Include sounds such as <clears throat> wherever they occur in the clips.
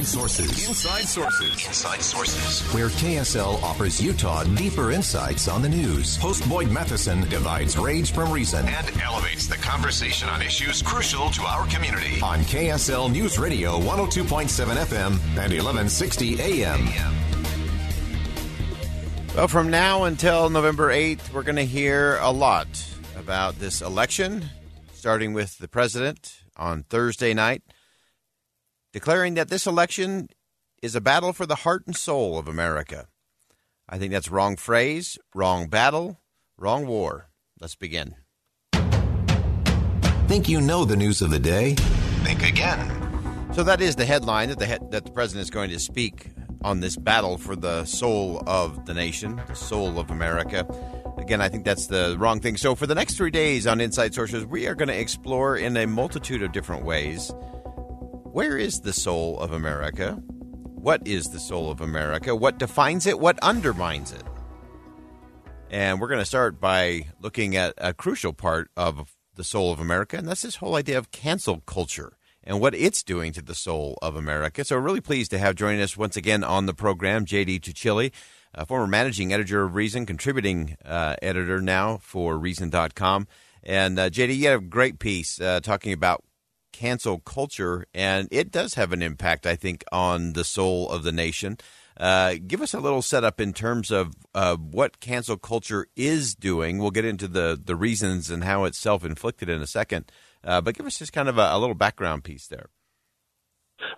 Inside Sources. Inside Sources. Inside Sources. Where KSL offers Utah deeper insights on the news. Host Boyd Matheson divides rage from reason and elevates the conversation on issues crucial to our community. On KSL News Radio 102.7 FM and 1160 AM. Well, from now until November 8th, we're going to hear a lot about this election, starting with the president on Thursday night declaring that this election is a battle for the heart and soul of America. I think that's wrong phrase, wrong battle, wrong war. Let's begin. Think you know the news of the day? Think again. So that is the headline that the he- that the president is going to speak on this battle for the soul of the nation, the soul of America. Again, I think that's the wrong thing. So for the next 3 days on Inside Sources, we are going to explore in a multitude of different ways where is the soul of America? What is the soul of America? What defines it? What undermines it? And we're going to start by looking at a crucial part of the soul of America, and that's this whole idea of cancel culture and what it's doing to the soul of America. So, really pleased to have joining us once again on the program JD Tuccille, a former managing editor of Reason, contributing uh, editor now for Reason.com. And uh, JD, you had a great piece uh, talking about cancel culture, and it does have an impact, I think, on the soul of the nation. Uh, give us a little setup in terms of uh, what cancel culture is doing. We'll get into the, the reasons and how it's self inflicted in a second, uh, but give us just kind of a, a little background piece there.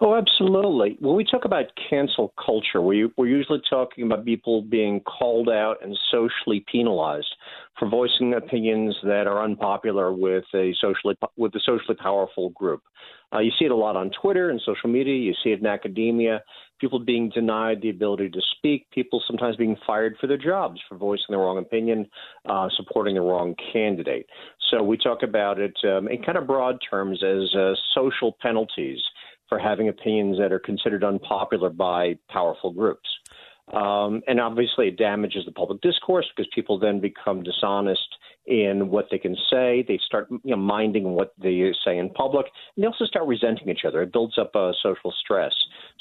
Oh, absolutely. When we talk about cancel culture, we, we're usually talking about people being called out and socially penalized for voicing opinions that are unpopular with a socially with a socially powerful group. Uh, you see it a lot on Twitter and social media. You see it in academia. People being denied the ability to speak. People sometimes being fired for their jobs for voicing the wrong opinion, uh, supporting the wrong candidate. So we talk about it um, in kind of broad terms as uh, social penalties for having opinions that are considered unpopular by powerful groups. Um, and obviously, it damages the public discourse because people then become dishonest in what they can say. They start you know, minding what they say in public, and they also start resenting each other. It builds up uh, social stress.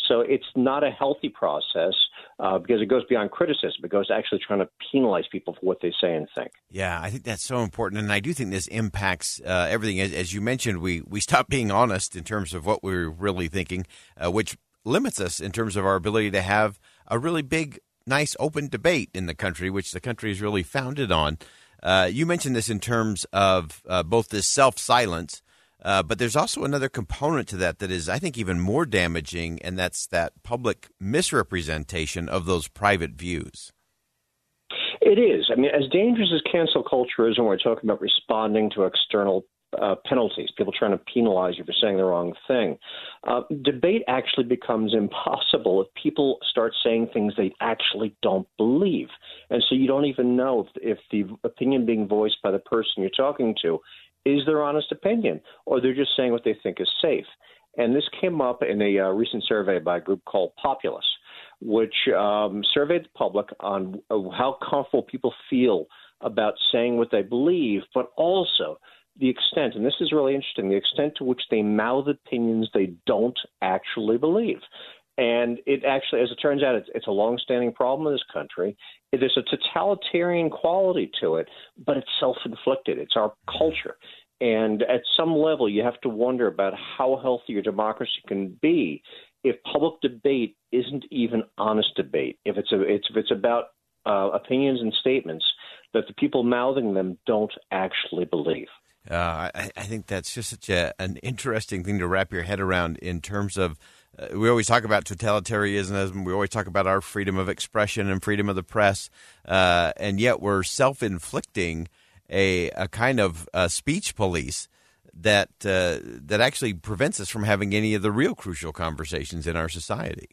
So it's not a healthy process uh, because it goes beyond criticism. It goes actually trying to penalize people for what they say and think. Yeah, I think that's so important, and I do think this impacts uh, everything. As, as, you mentioned, we we stop being honest in terms of what we're really thinking, uh, which limits us in terms of our ability to have a really big, nice, open debate in the country, which the country is really founded on. Uh, you mentioned this in terms of uh, both this self silence, uh, but there's also another component to that that is, I think, even more damaging, and that's that public misrepresentation of those private views. It is. I mean, as dangerous as cancel culture is when we're talking about responding to external uh, penalties, people trying to penalize you for saying the wrong thing. Uh, debate actually becomes <laughs> impossible if people start saying things they actually don't believe. And so you don't even know if, if the opinion being voiced by the person you're talking to is their honest opinion or they're just saying what they think is safe. And this came up in a uh, recent survey by a group called Populace, which um, surveyed the public on how comfortable people feel about saying what they believe, but also the extent, and this is really interesting, the extent to which they mouth opinions they don't actually believe. And it actually, as it turns out, it's, it's a longstanding problem in this country. There's a totalitarian quality to it, but it's self inflicted. It's our culture. And at some level, you have to wonder about how healthy your democracy can be if public debate isn't even honest debate. If it's a, it's, if it's about uh, opinions and statements that the people mouthing them don't actually believe. Uh, I, I, think that's just such a, an interesting thing to wrap your head around in terms of. Uh, we always talk about totalitarianism. We always talk about our freedom of expression and freedom of the press, uh, and yet we're self-inflicting a, a kind of uh, speech police that uh, that actually prevents us from having any of the real crucial conversations in our society.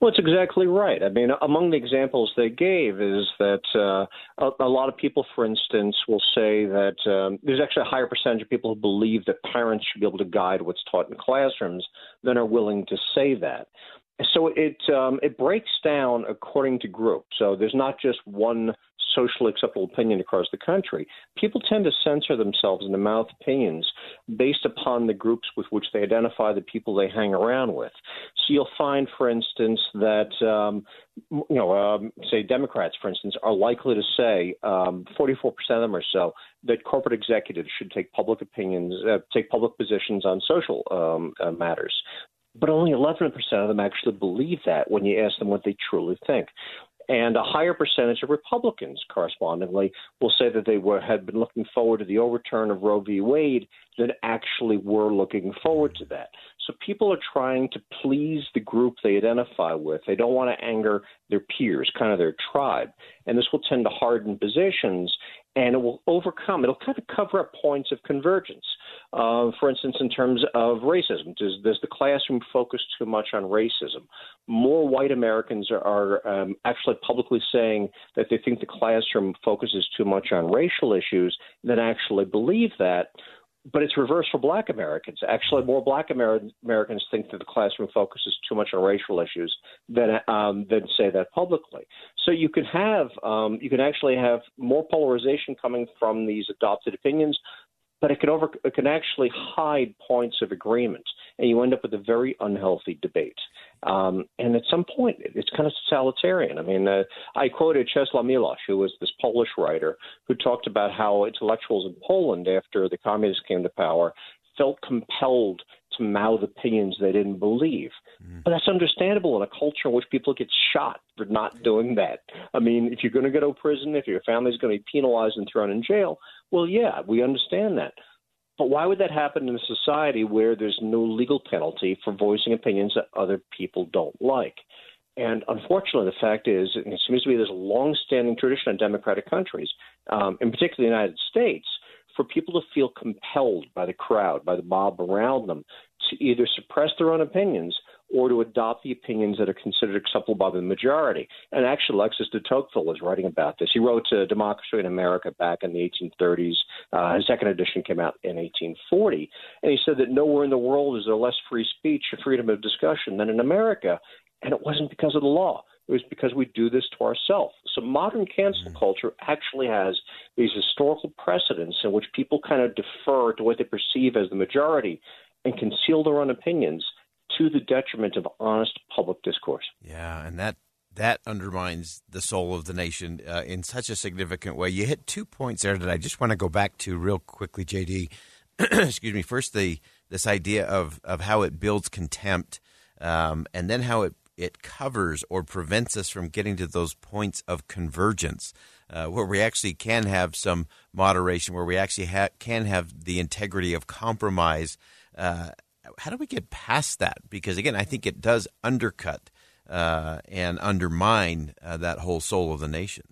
Well, it's exactly right. I mean, among the examples they gave is that uh, a, a, lot of people, for instance, will say that um, there's actually a higher percentage of people who believe that parents should be able to guide what's taught in classrooms than are willing to say that. So it um, it breaks down according to group. So there's not just one socially acceptable opinion across the country. People tend to censor themselves and the mouth opinions based upon the groups with which they identify the people they hang around with. You'll find, for instance, that um, you know, um, say Democrats, for instance, are likely to say um, 44% of them or so that corporate executives should take public opinions, uh, take public positions on social um, uh, matters but only 11% of them actually believe that when you ask them what they truly think. And a higher percentage of Republicans, correspondingly, will say that they were, had been looking forward to the overturn of Roe v. Wade than actually were looking forward to that. So people are trying to please the group they identify with. They don't want to anger their peers, kind of their tribe. And this will tend to harden positions and it will overcome, it'll kind of cover up points of convergence. Uh, for instance, in terms of racism, does, does the classroom focus too much on racism? More white Americans are, are um, actually publicly saying that they think the classroom focuses too much on racial issues than actually believe that but it's reversed for black Americans. Actually, more black Amer- Americans think that the classroom focuses too much on racial issues than um, than say that publicly. So you can have um, you can actually have more polarization coming from these adopted opinions, but it can over it can actually hide points of agreement, and you end up with a very unhealthy debate. Um, and at some point, it's kind of totalitarian. I mean, uh, I quoted Czesław Miłosz, who was this Polish writer who talked about how intellectuals in Poland, after the communists came to power, felt compelled to mouth opinions they didn't believe. Mm. But that's understandable in a culture in which people get shot for not doing that. I mean, if you're going to go to prison, if your family's going to be penalized and thrown in jail, well, yeah, we understand that. But why would that happen in a society where there's no legal penalty for voicing opinions that other people don't like? And unfortunately, the fact is, and it seems to be this long-standing tradition in democratic countries, um, in particular the United States, for people to feel compelled by the crowd, by the mob around them, to either suppress their own opinions or to adopt the opinions that are considered acceptable by the majority. And actually, Alexis de Tocqueville was writing about this. He wrote uh, Democracy in America back in the 1830s. Uh, his second edition came out in 1840. And he said that nowhere in the world is there less free speech or freedom of discussion than in America. And it wasn't because of the law. It was because we do this to ourselves. So modern cancel mm-hmm. culture actually has these historical precedents in which people kind of defer to what they perceive as the majority and conceal their own opinions to the detriment of honest public discourse. Yeah, and that that undermines the soul of the nation uh, in such a significant way. You hit two points there that I just want to go back to real quickly, JD. <clears throat> Excuse me. First, the this idea of of how it builds contempt, um, and then how it it covers or prevents us from getting to those points of convergence. Uh, where we actually can have some moderation, where we actually ha- can have the integrity of compromise uh, how do we get past that? Because again, I think it does undercut uh, and undermine uh, that whole soul of the nation.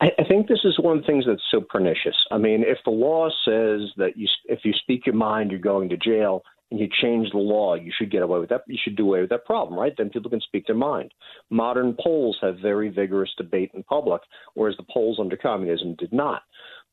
I, I think this is one of the things that's so pernicious. I mean, if the law says that you, if you speak your mind, you're going to jail, and you change the law, you should get away with that. You should do away with that problem, right? Then people can speak their mind. Modern Poles have very vigorous debate in public, whereas the Poles under communism did not.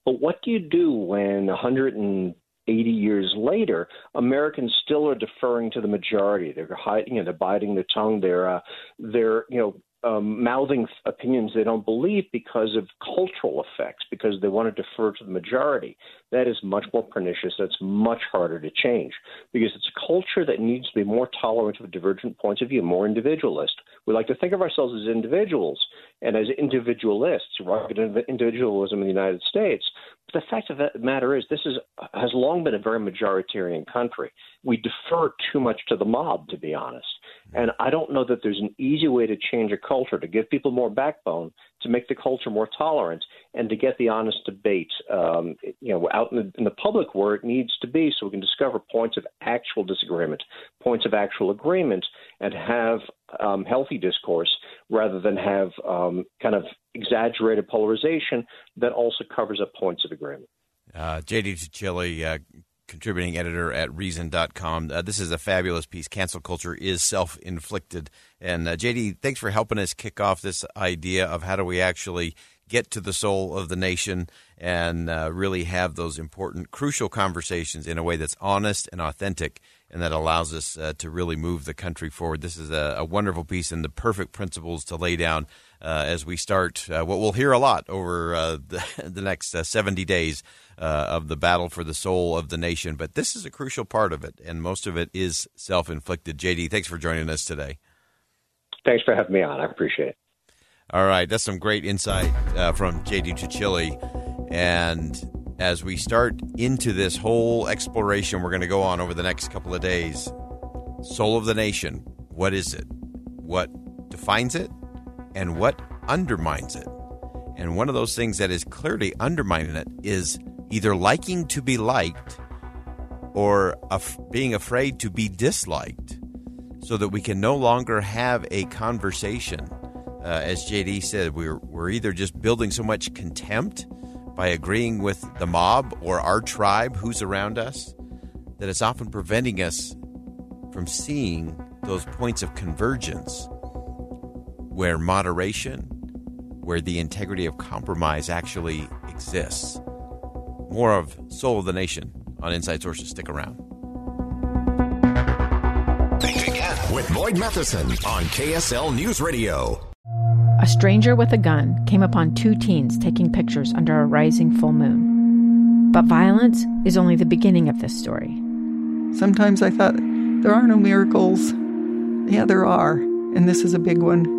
But what do you do when 100 and 80 years later, Americans still are deferring to the majority. They're hiding, they're biting their tongue. They're, uh, they're, you know, um, mouthing opinions they don't believe because of cultural effects, because they want to defer to the majority. That is much more pernicious. That's much harder to change because it's a culture that needs to be more tolerant of divergent points of view, more individualist. We like to think of ourselves as individuals and as individualists, rugged individualism in the United States. But the fact of the matter is, this is has long been a very majoritarian country. We defer too much to the mob, to be honest. And I don't know that there's an easy way to change a culture, to give people more backbone, to make the culture more tolerant, and to get the honest debate, um, you know, out in the, in the public where it needs to be, so we can discover points of actual disagreement, points of actual agreement, and have um, healthy discourse rather than have um, kind of exaggerated polarization that also covers up points of agreement. Uh, JD Tuccille, uh, contributing editor at Reason.com. Uh, this is a fabulous piece. Cancel culture is self inflicted. And uh, JD, thanks for helping us kick off this idea of how do we actually get to the soul of the nation and uh, really have those important, crucial conversations in a way that's honest and authentic and that allows us uh, to really move the country forward. This is a, a, wonderful piece and the perfect principles to lay down as we start uh, what we'll hear a lot over uh, the, <laughs> the, next uh, 70 days uh, of the battle for the soul of the nation. But this is a crucial part of it, and most of it is self inflicted. JD, thanks for joining us today. Thanks for having me on. I appreciate it. All right, that's some great insight uh, from JD Tuccille. And as we start into this whole exploration we're going to go on over the next couple of days, soul of the nation, what is it? What defines it? And what undermines it? And one of those things that is clearly undermining it is either liking to be liked or af- being afraid to be disliked so that we can no longer have a conversation. Uh, as JD said, we're, we're either just building so much contempt by agreeing with the mob or our tribe who's around us that it's often preventing us from seeing those points of convergence where moderation, where the integrity of compromise actually exists. More of Soul of the Nation on Inside Sources. Stick around. Think again with Boyd Matheson on KSL News Radio. A stranger with a gun came upon two teens taking pictures under a rising full moon. But violence is only the beginning of this story. Sometimes I thought, there are no miracles. Yeah, there are, and this is a big one.